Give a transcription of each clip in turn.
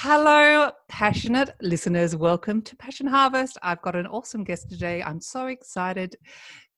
Hello, passionate listeners. Welcome to Passion Harvest. I've got an awesome guest today. I'm so excited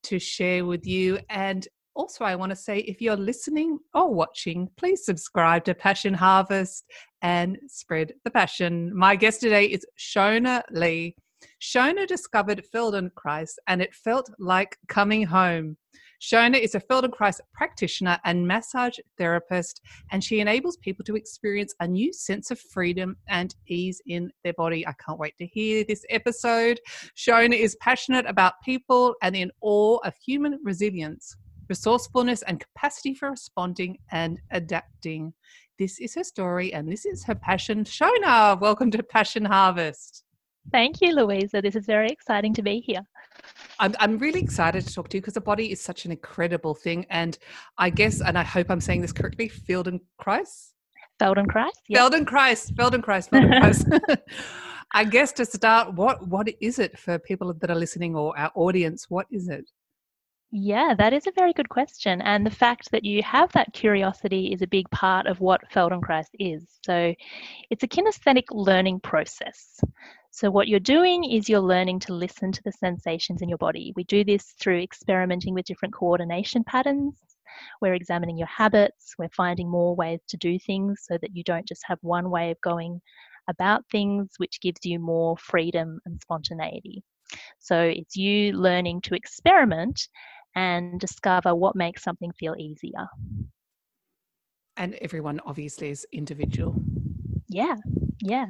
to share with you. And also, I want to say if you're listening or watching, please subscribe to Passion Harvest and spread the passion. My guest today is Shona Lee. Shona discovered Feldenkrais and it felt like coming home. Shona is a Feldenkrais practitioner and massage therapist, and she enables people to experience a new sense of freedom and ease in their body. I can't wait to hear this episode. Shona is passionate about people and in awe of human resilience, resourcefulness, and capacity for responding and adapting. This is her story, and this is her passion. Shona, welcome to Passion Harvest. Thank you, Louisa. This is very exciting to be here. I'm, I'm really excited to talk to you because the body is such an incredible thing. And I guess, and I hope I'm saying this correctly, Feldenkrais? Feldenkrais? Yep. Feldenkrais, Feldenkrais, Feldenkrais. I guess to start, what what is it for people that are listening or our audience? What is it? Yeah, that is a very good question. And the fact that you have that curiosity is a big part of what Feldenkrais is. So it's a kinesthetic learning process. So, what you're doing is you're learning to listen to the sensations in your body. We do this through experimenting with different coordination patterns. We're examining your habits. We're finding more ways to do things so that you don't just have one way of going about things, which gives you more freedom and spontaneity. So, it's you learning to experiment and discover what makes something feel easier. And everyone obviously is individual. Yeah, yeah.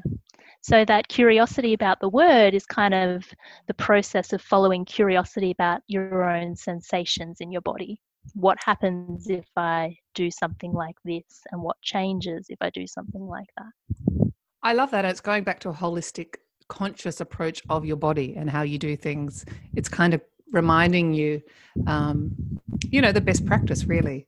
So that curiosity about the word is kind of the process of following curiosity about your own sensations in your body. What happens if I do something like this, and what changes if I do something like that? I love that. It's going back to a holistic, conscious approach of your body and how you do things. It's kind of reminding you, um, you know, the best practice, really.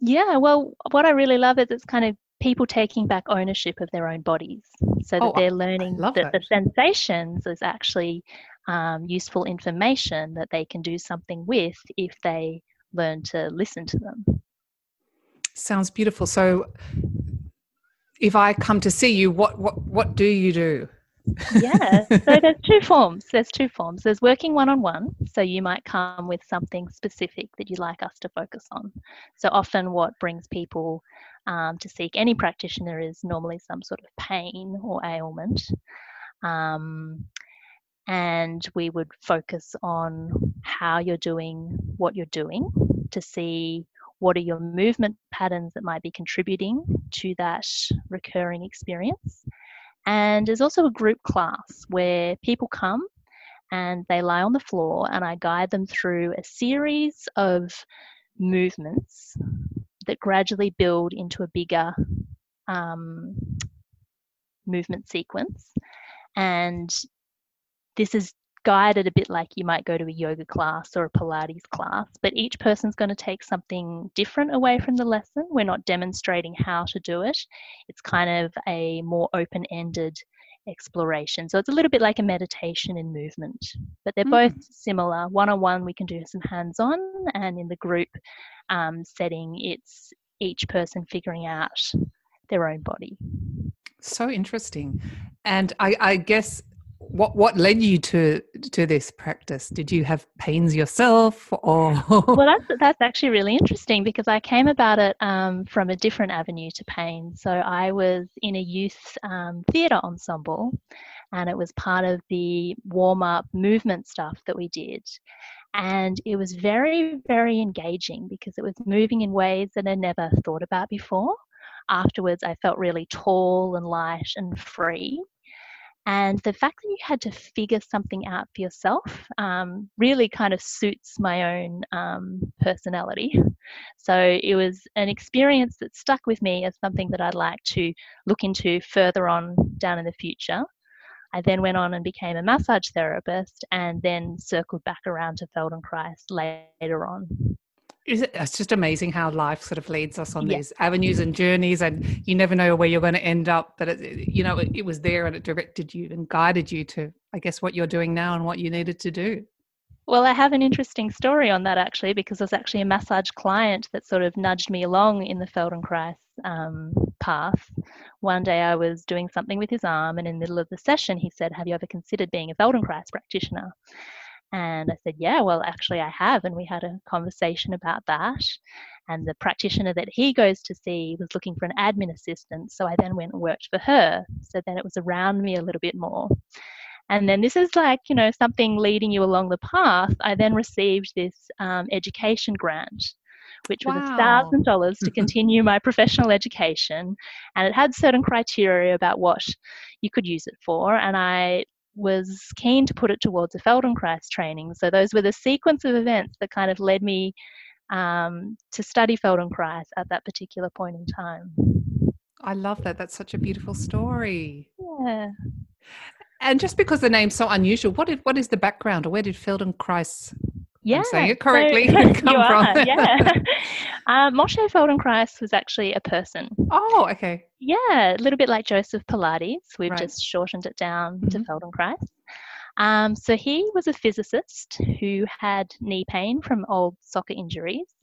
Yeah, well, what I really love is it's kind of people taking back ownership of their own bodies so that oh, they're learning that, that, the sensations is actually um, useful information that they can do something with if they learn to listen to them. Sounds beautiful. So, if I come to see you, what what what do you do? Yeah, so there's two forms. There's two forms. There's working one on one. So you might come with something specific that you'd like us to focus on. So often, what brings people um, to seek any practitioner is normally some sort of pain or ailment. Um, and we would focus on how you're doing what you're doing to see what are your movement patterns that might be contributing to that recurring experience. And there's also a group class where people come and they lie on the floor, and I guide them through a series of movements that gradually build into a bigger um, movement sequence. And this is guided a bit like you might go to a yoga class or a Pilates class, but each person's going to take something different away from the lesson. We're not demonstrating how to do it, it's kind of a more open ended exploration. So it's a little bit like a meditation in movement, but they're mm. both similar. One on one, we can do some hands on, and in the group um, setting, it's each person figuring out their own body. So interesting. And I, I guess what what led you to to this practice? Did you have pains yourself or? Well that's that's actually really interesting because i came about it um, from a different avenue to pain. So i was in a youth um, theatre ensemble and it was part of the warm up movement stuff that we did. And it was very very engaging because it was moving in ways that i never thought about before. Afterwards i felt really tall and light and free and the fact that you had to figure something out for yourself um, really kind of suits my own um, personality. So it was an experience that stuck with me as something that I'd like to look into further on down in the future. I then went on and became a massage therapist and then circled back around to Feldenkrais later on. It's just amazing how life sort of leads us on yeah. these avenues and journeys, and you never know where you're going to end up. But it, you know, it, it was there and it directed you and guided you to, I guess, what you're doing now and what you needed to do. Well, I have an interesting story on that actually, because there's actually a massage client that sort of nudged me along in the Feldenkrais um, path. One day I was doing something with his arm, and in the middle of the session, he said, Have you ever considered being a Feldenkrais practitioner? And I said, Yeah, well, actually, I have. And we had a conversation about that. And the practitioner that he goes to see was looking for an admin assistant. So I then went and worked for her. So then it was around me a little bit more. And then this is like, you know, something leading you along the path. I then received this um, education grant, which was a thousand dollars to continue my professional education. And it had certain criteria about what you could use it for. And I was keen to put it towards a Feldenkrais training. So those were the sequence of events that kind of led me um, to study Feldenkrais at that particular point in time. I love that. That's such a beautiful story. Yeah. And just because the name's so unusual, what is what is the background, or where did Feldenkrais? Yeah, I'm saying it correctly. So, come are, from? yeah. Uh, Moshe Feldenkrais was actually a person. Oh, okay. Yeah, a little bit like Joseph Pilates. We've right. just shortened it down mm-hmm. to Feldenkrais. Um, so he was a physicist who had knee pain from old soccer injuries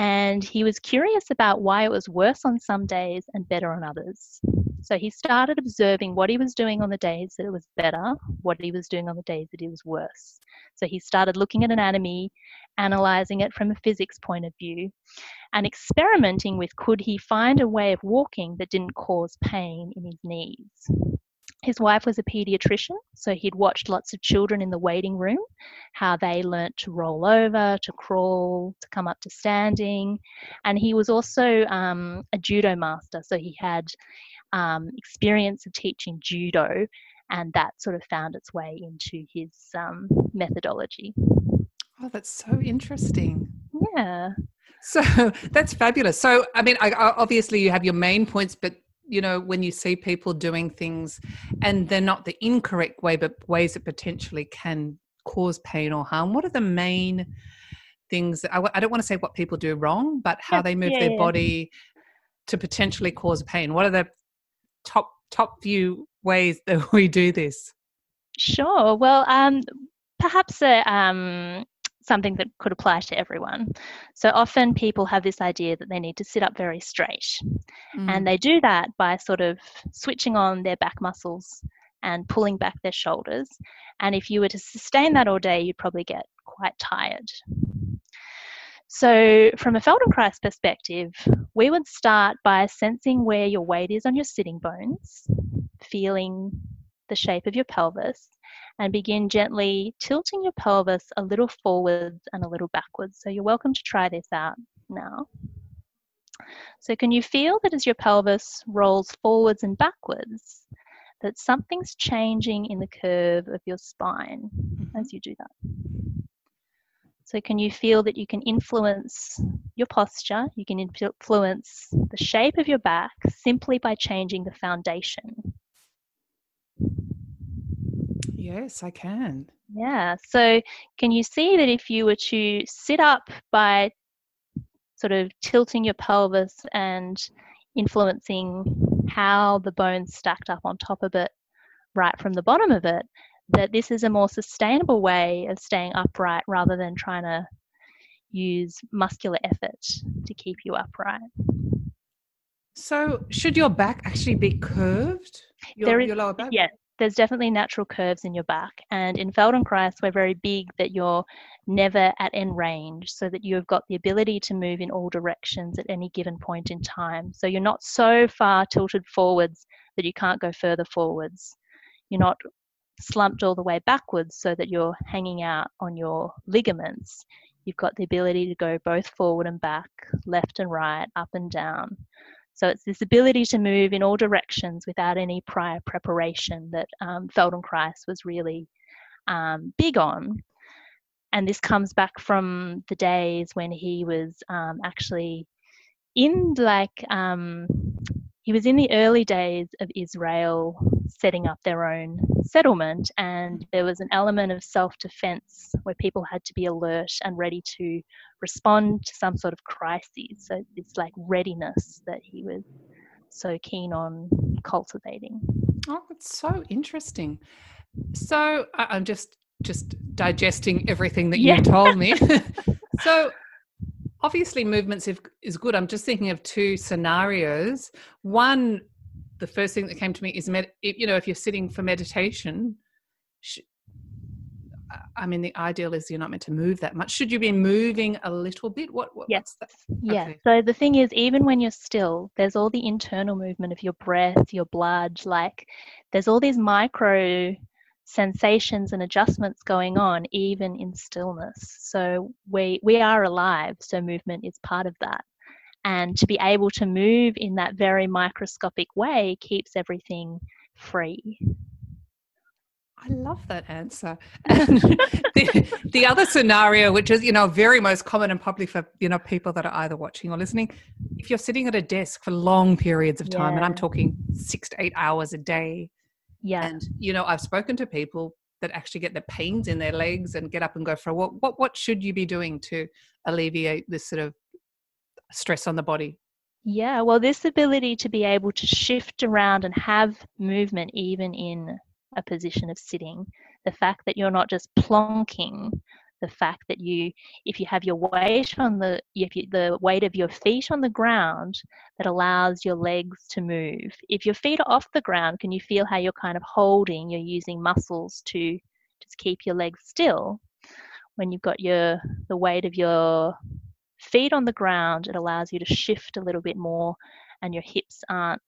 and he was curious about why it was worse on some days and better on others. So he started observing what he was doing on the days that it was better, what he was doing on the days that it was worse. So he started looking at anatomy, analyzing it from a physics point of view, and experimenting with could he find a way of walking that didn't cause pain in his knees. His wife was a pediatrician, so he'd watched lots of children in the waiting room, how they learnt to roll over, to crawl, to come up to standing. And he was also um, a judo master, so he had um, experience of teaching judo, and that sort of found its way into his um, methodology. Oh, that's so interesting. Yeah. So that's fabulous. So, I mean, I, obviously you have your main points, but you know when you see people doing things and they're not the incorrect way but ways that potentially can cause pain or harm what are the main things I, I don't want to say what people do wrong but how they move yeah, their yeah. body to potentially cause pain. What are the top top few ways that we do this? Sure. Well um perhaps a um something that could apply to everyone. So often people have this idea that they need to sit up very straight. Mm. And they do that by sort of switching on their back muscles and pulling back their shoulders. And if you were to sustain that all day, you'd probably get quite tired. So, from a Feldenkrais perspective, we would start by sensing where your weight is on your sitting bones, feeling the shape of your pelvis, and begin gently tilting your pelvis a little forwards and a little backwards. So you're welcome to try this out now. So can you feel that as your pelvis rolls forwards and backwards, that something's changing in the curve of your spine mm-hmm. as you do that? So can you feel that you can influence your posture, you can influence the shape of your back simply by changing the foundation Yes, I can. Yeah. So, can you see that if you were to sit up by sort of tilting your pelvis and influencing how the bones stacked up on top of it right from the bottom of it, that this is a more sustainable way of staying upright rather than trying to use muscular effort to keep you upright. So, should your back actually be curved? Your, there is, your lower back? Yes, there's definitely natural curves in your back. And in Feldenkrais, we're very big that you're never at end range so that you've got the ability to move in all directions at any given point in time. So you're not so far tilted forwards that you can't go further forwards. You're not slumped all the way backwards so that you're hanging out on your ligaments. You've got the ability to go both forward and back, left and right, up and down. So it's this ability to move in all directions without any prior preparation that um, Feldenkrais was really um, big on. And this comes back from the days when he was um, actually in like um, he was in the early days of Israel setting up their own settlement, and there was an element of self defense where people had to be alert and ready to respond to some sort of crisis. So, it's like readiness that he was so keen on cultivating. Oh, it's so interesting. So, I'm just just digesting everything that yeah. you told me. so obviously movements is good i'm just thinking of two scenarios one the first thing that came to me is med- you know if you're sitting for meditation I mean, the ideal is you're not meant to move that much. Should you be moving a little bit? What? what yes. Yeah. Okay. So the thing is, even when you're still, there's all the internal movement of your breath, your blood. Like, there's all these micro sensations and adjustments going on even in stillness so we we are alive so movement is part of that and to be able to move in that very microscopic way keeps everything free I love that answer. the, the, other scenario, which is, you know, very most common and probably for, you know, people that are either watching or listening, if you're sitting at a desk for long periods of time, yeah. and I'm talking six to eight hours a day, yeah. And you know, I've spoken to people that actually get the pains in their legs and get up and go for a walk. What what should you be doing to alleviate this sort of stress on the body? Yeah, well, this ability to be able to shift around and have movement even in a position of sitting, the fact that you're not just plonking the fact that you if you have your weight on the if you, the weight of your feet on the ground that allows your legs to move. If your feet are off the ground can you feel how you're kind of holding you're using muscles to just keep your legs still? When you've got your the weight of your feet on the ground it allows you to shift a little bit more and your hips aren't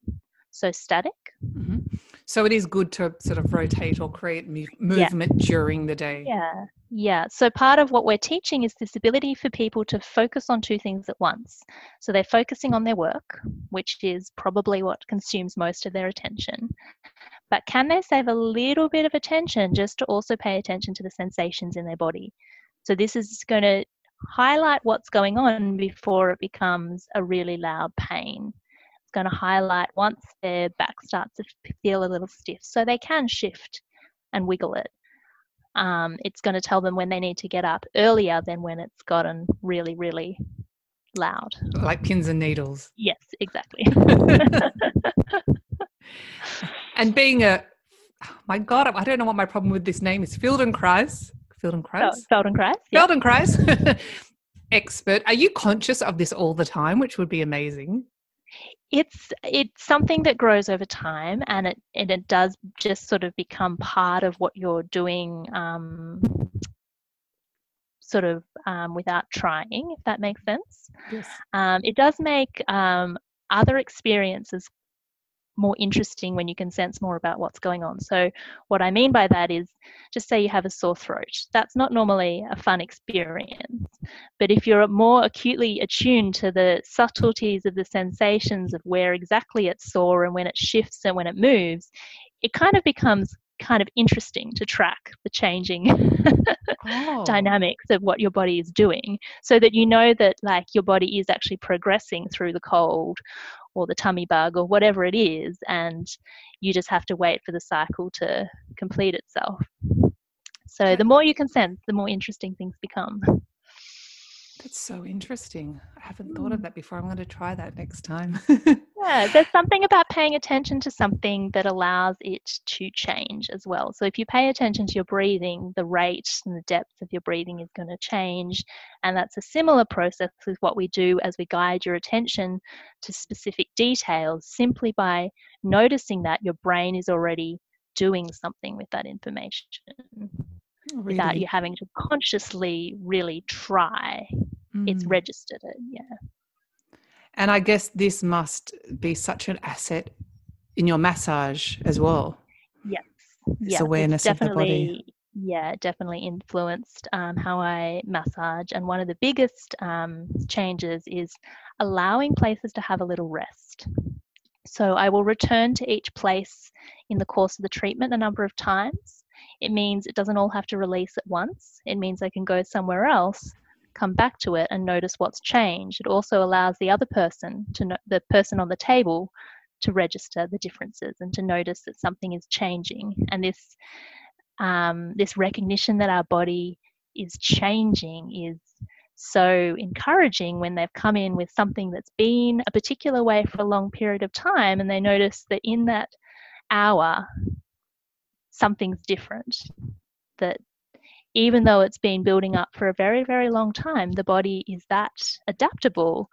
so static mm-hmm. so it is good to sort of rotate or create movement yeah. during the day yeah yeah, so part of what we're teaching is this ability for people to focus on two things at once. So they're focusing on their work, which is probably what consumes most of their attention. But can they save a little bit of attention just to also pay attention to the sensations in their body? So this is going to highlight what's going on before it becomes a really loud pain. Going to highlight once their back starts to feel a little stiff so they can shift and wiggle it um, it's going to tell them when they need to get up earlier than when it's gotten really, really loud. Like pins and needles. Yes, exactly. and being a, oh my God, I don't know what my problem with this name is. Feldenkrais. Feldenkrais? Oh, Feldenkrais. Yeah. Feldenkrais. Expert. Are you conscious of this all the time, which would be amazing? It's it's something that grows over time and it and it does just sort of become part of what you're doing um, sort of um, without trying if that makes sense yes. Um, it does make um, other experiences more interesting when you can sense more about what's going on. So, what I mean by that is just say you have a sore throat. That's not normally a fun experience. But if you're more acutely attuned to the subtleties of the sensations of where exactly it's sore and when it shifts and when it moves, it kind of becomes kind of interesting to track the changing oh. dynamics of what your body is doing so that you know that like your body is actually progressing through the cold or the tummy bug or whatever it is and you just have to wait for the cycle to complete itself so the more you can sense the more interesting things become that's so interesting. I haven't thought of hmm. that before. I'm going to try that next time. yeah, there's something about paying attention to something that allows it to change as well. So if you pay attention to your breathing, the rate and the depth of your breathing is going to change. And that's a similar process with what we do as we guide your attention to specific details simply by noticing that your brain is already doing something with that information. Really? without you having to consciously really try. Mm. It's registered it, yeah. And I guess this must be such an asset in your massage as well. Yes. This yeah, awareness of the body. Yeah, definitely influenced um, how I massage. And one of the biggest um, changes is allowing places to have a little rest. So I will return to each place in the course of the treatment a number of times it means it doesn't all have to release at once. It means I can go somewhere else, come back to it, and notice what's changed. It also allows the other person to know, the person on the table to register the differences and to notice that something is changing. And this um, this recognition that our body is changing is so encouraging when they've come in with something that's been a particular way for a long period of time and they notice that in that hour something's different that even though it's been building up for a very very long time the body is that adaptable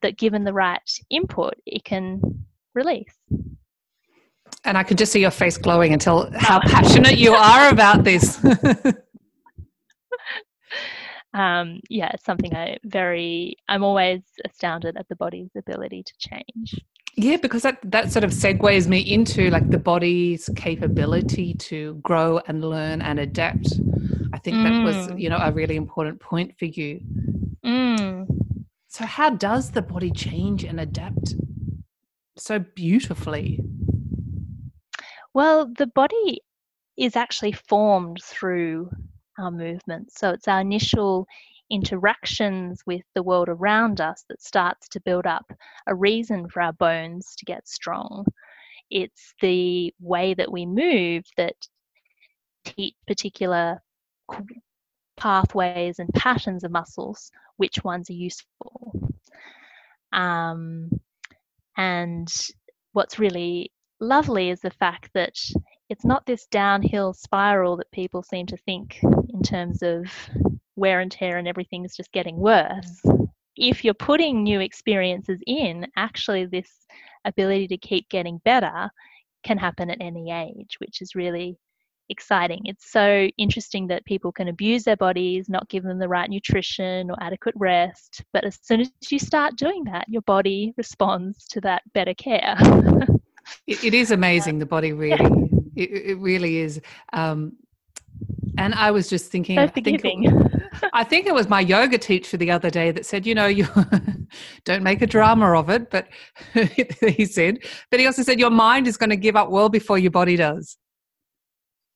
that given the right input it can release and i could just see your face glowing and tell how passionate you are about this um, yeah, it's something I very, I'm always astounded at the body's ability to change. Yeah, because that, that sort of segues me into like the body's capability to grow and learn and adapt. I think mm. that was, mm. you know, a really important point for you. Mm. So, how does the body change and adapt so beautifully? Well, the body is actually formed through our movements. So it's our initial interactions with the world around us that starts to build up a reason for our bones to get strong. It's the way that we move that teach particular pathways and patterns of muscles, which ones are useful. Um, and what's really lovely is the fact that it's not this downhill spiral that people seem to think in terms of wear and tear and everything's just getting worse. If you're putting new experiences in, actually, this ability to keep getting better can happen at any age, which is really exciting. It's so interesting that people can abuse their bodies, not give them the right nutrition or adequate rest. But as soon as you start doing that, your body responds to that better care. it, it is amazing, the body really it, it really is. Um, and I was just thinking, so. I think, I think it was my yoga teacher the other day that said, you know, you don't make a drama of it, but he said, but he also said your mind is going to give up well before your body does.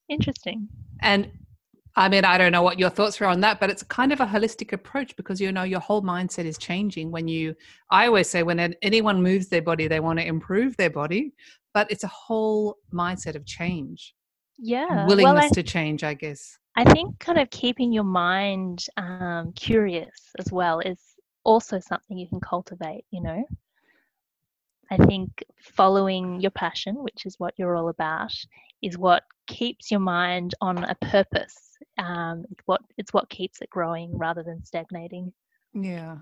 Interesting. And I mean, I don't know what your thoughts are on that, but it's kind of a holistic approach because you know your whole mindset is changing when you. I always say when anyone moves their body, they want to improve their body, but it's a whole mindset of change. Yeah, willingness well, I, to change, I guess. I think kind of keeping your mind um, curious as well is also something you can cultivate. You know, I think following your passion, which is what you're all about, is what keeps your mind on a purpose um, it's what it's what keeps it growing rather than stagnating. Yeah.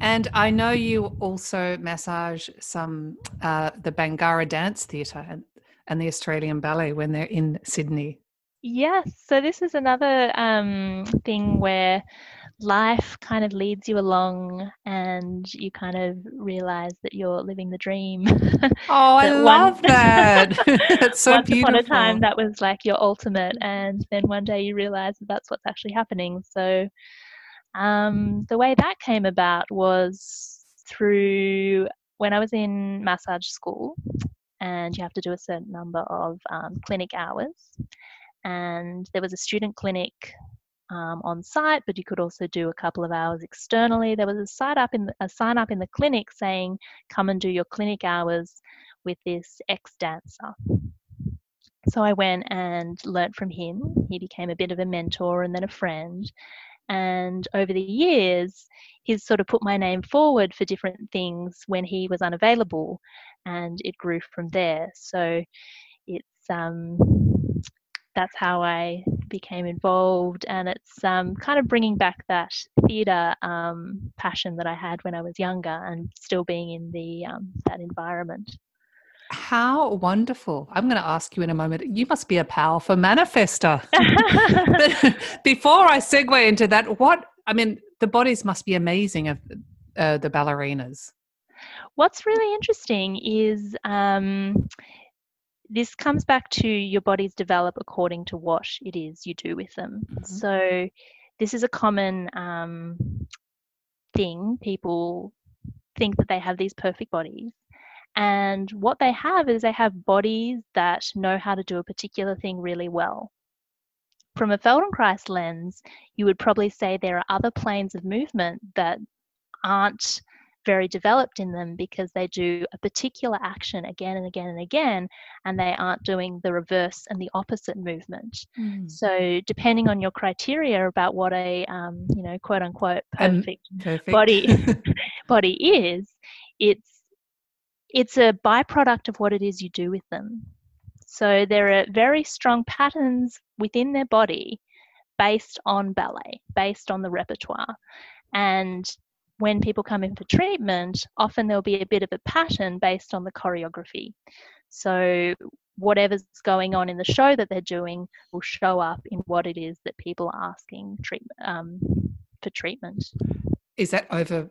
And I know you also massage some uh, the Bangarra Dance Theatre and, and the Australian Ballet when they're in Sydney. Yes. So this is another um, thing where life kind of leads you along and you kind of realize that you're living the dream. Oh, I love one, that. It's so once beautiful. upon a time, that was like your ultimate. And then one day you realize that that's what's actually happening. So um, the way that came about was through when I was in massage school and you have to do a certain number of um, clinic hours. And there was a student clinic um, on site, but you could also do a couple of hours externally. There was a sign up in the, a sign up in the clinic saying, "Come and do your clinic hours with this ex dancer." So I went and learnt from him. He became a bit of a mentor and then a friend. And over the years, he's sort of put my name forward for different things when he was unavailable, and it grew from there. So it's um, that's how I became involved, and it's um, kind of bringing back that theatre um, passion that I had when I was younger, and still being in the um, that environment. How wonderful! I'm going to ask you in a moment. You must be a powerful manifester. but before I segue into that, what I mean, the bodies must be amazing of uh, the ballerinas. What's really interesting is um, this comes back to your bodies develop according to what it is you do with them. Mm-hmm. So, this is a common um, thing. People think that they have these perfect bodies. And what they have is they have bodies that know how to do a particular thing really well. From a Feldenkrais lens, you would probably say there are other planes of movement that aren't very developed in them because they do a particular action again and again and again, and they aren't doing the reverse and the opposite movement. Mm. So, depending on your criteria about what a um, you know quote unquote perfect, um, perfect. body body is, it's it's a byproduct of what it is you do with them. So there are very strong patterns within their body based on ballet, based on the repertoire. And when people come in for treatment, often there'll be a bit of a pattern based on the choreography. So whatever's going on in the show that they're doing will show up in what it is that people are asking treatment um, for treatment. Is that over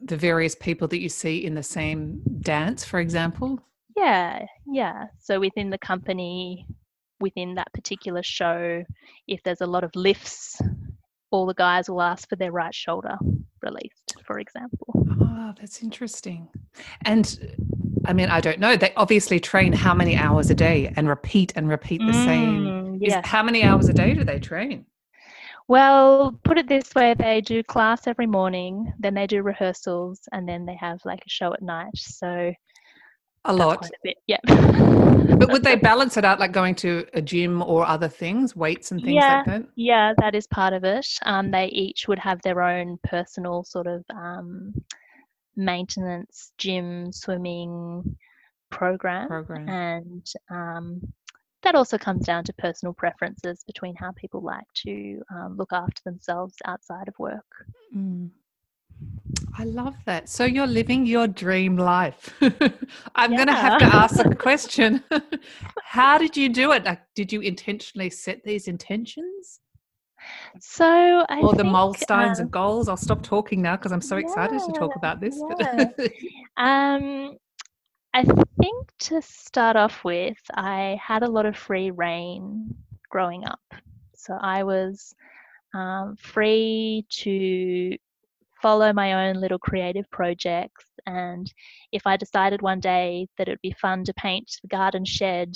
the various people that you see in the same dance, for example? Yeah, yeah. So within the company, within that particular show, if there's a lot of lifts, all the guys will ask for their right shoulder released, for example. Oh, that's interesting. And I mean, I don't know. They obviously train how many hours a day and repeat and repeat the mm, same. Yes. Is, how many hours a day do they train? Well, put it this way they do class every morning, then they do rehearsals, and then they have like a show at night. So a lot. A bit, yeah. but would they balance it out like going to a gym or other things, weights and things yeah, like that? Yeah, that is part of it. Um, they each would have their own personal sort of um, maintenance, gym, swimming program. program. And um, that also comes down to personal preferences between how people like to um, look after themselves outside of work. Mm. I love that. So you're living your dream life. I'm yeah. going to have to ask a question. how did you do it? Like, did you intentionally set these intentions? So, I or the milestones um, and goals. I'll stop talking now because I'm so yeah, excited to talk about this. Yeah. um, I think to start off with, I had a lot of free rein growing up. So I was um, free to follow my own little creative projects. And if I decided one day that it would be fun to paint the garden shed,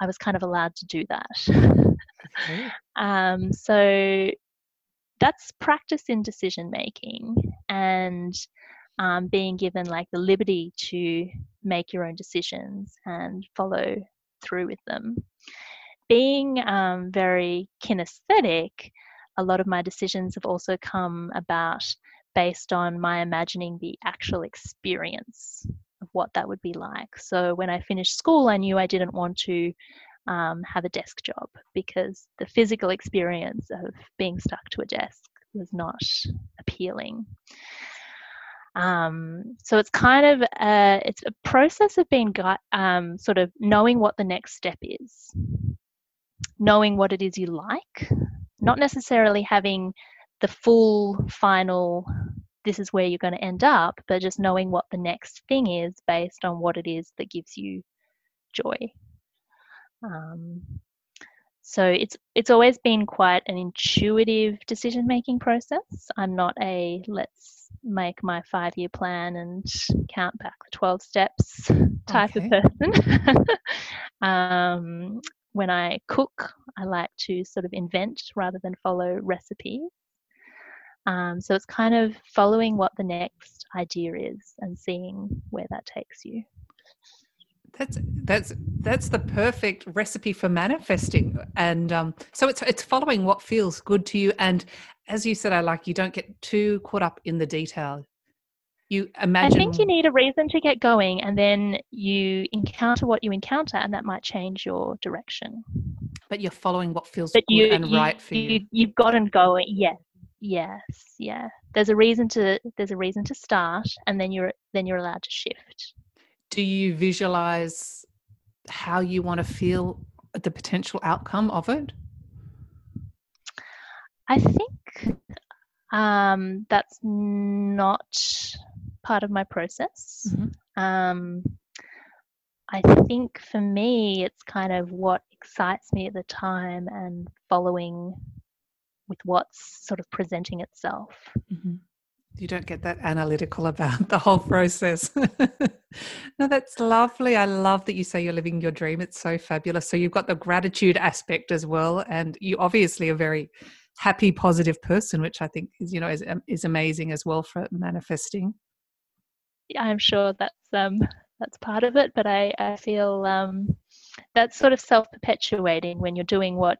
I was kind of allowed to do that. Okay. um, so that's practice in decision making. And um, being given like the liberty to make your own decisions and follow through with them. Being um, very kinesthetic, a lot of my decisions have also come about based on my imagining the actual experience of what that would be like. So when I finished school, I knew I didn't want to um, have a desk job because the physical experience of being stuck to a desk was not appealing. Um, so it's kind of a, it's a process of being um, sort of knowing what the next step is, knowing what it is you like, not necessarily having the full final this is where you're going to end up, but just knowing what the next thing is based on what it is that gives you joy. Um, so it's it's always been quite an intuitive decision making process. I'm not a let's make my five year plan and count back the 12 steps type okay. of person. um, when I cook, I like to sort of invent rather than follow recipes. Um, so it's kind of following what the next idea is and seeing where that takes you. That's that's that's the perfect recipe for manifesting, and um, so it's it's following what feels good to you. And as you said, I like you don't get too caught up in the detail. You imagine. I think you need a reason to get going, and then you encounter what you encounter, and that might change your direction. But you're following what feels but good you, and you, right for you. you. You've got to go. Yes, yes, yeah. There's a reason to. There's a reason to start, and then you're then you're allowed to shift do you visualize how you want to feel the potential outcome of it? I think um, that's not part of my process. Mm-hmm. Um, I think for me, it's kind of what excites me at the time and following with what's sort of presenting itself. Mm-hmm you don't get that analytical about the whole process. no, that's lovely. I love that you say you're living your dream. It's so fabulous. So you've got the gratitude aspect as well, and you obviously a very happy, positive person, which I think is you know is, is amazing as well for manifesting. Yeah, I'm sure that's um, that's part of it. But I, I feel um, that's sort of self perpetuating when you're doing what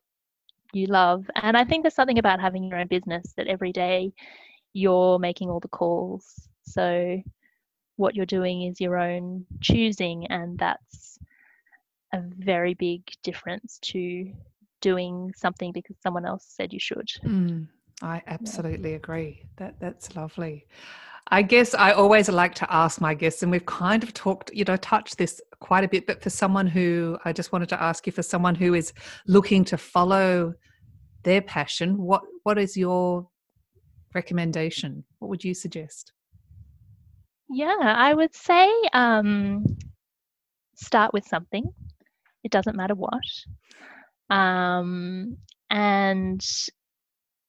you love. And I think there's something about having your own business that every day you're making all the calls. So what you're doing is your own choosing, and that's a very big difference to doing something because someone else said you should. Mm, I absolutely yeah. agree. That that's lovely. I guess I always like to ask my guests, and we've kind of talked, you know, touched this quite a bit, but for someone who I just wanted to ask you, for someone who is looking to follow their passion, what what is your recommendation? What would you suggest? Yeah, I would say um, start with something. It doesn't matter what. Um, and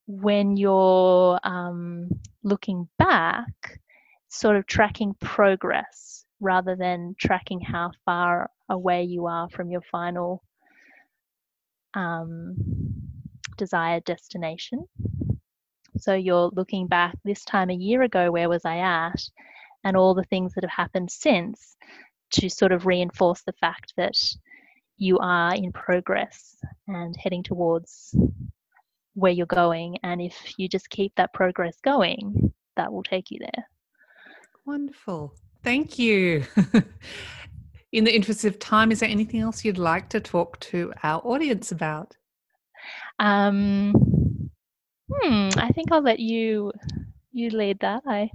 when you're um, looking back, sort of tracking progress rather than tracking how far away you are from your final um, desired destination. So you're looking back this time a year ago, where was I at? And all the things that have happened since to sort of reinforce the fact that you are in progress and heading towards where you're going. And if you just keep that progress going, that will take you there. Wonderful. Thank you. in the interest of time, is there anything else you'd like to talk to our audience about? Um, hmm, I think I'll let you you lead that. I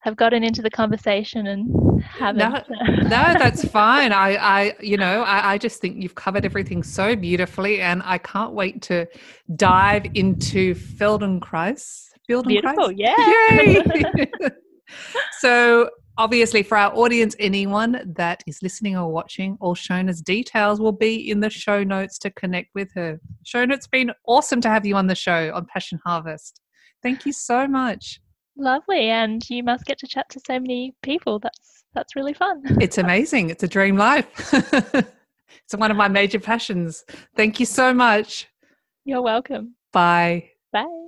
have gotten into the conversation and haven't. No, no that's fine. I, I, you know, I, I just think you've covered everything so beautifully, and I can't wait to dive into Feldenkrais. Feldenkrais? Beautiful, yeah. so obviously for our audience anyone that is listening or watching all shona's details will be in the show notes to connect with her. Shona it's been awesome to have you on the show on passion harvest. Thank you so much. Lovely and you must get to chat to so many people. That's that's really fun. It's amazing. It's a dream life. It's one of my major passions. Thank you so much. You're welcome. Bye. Bye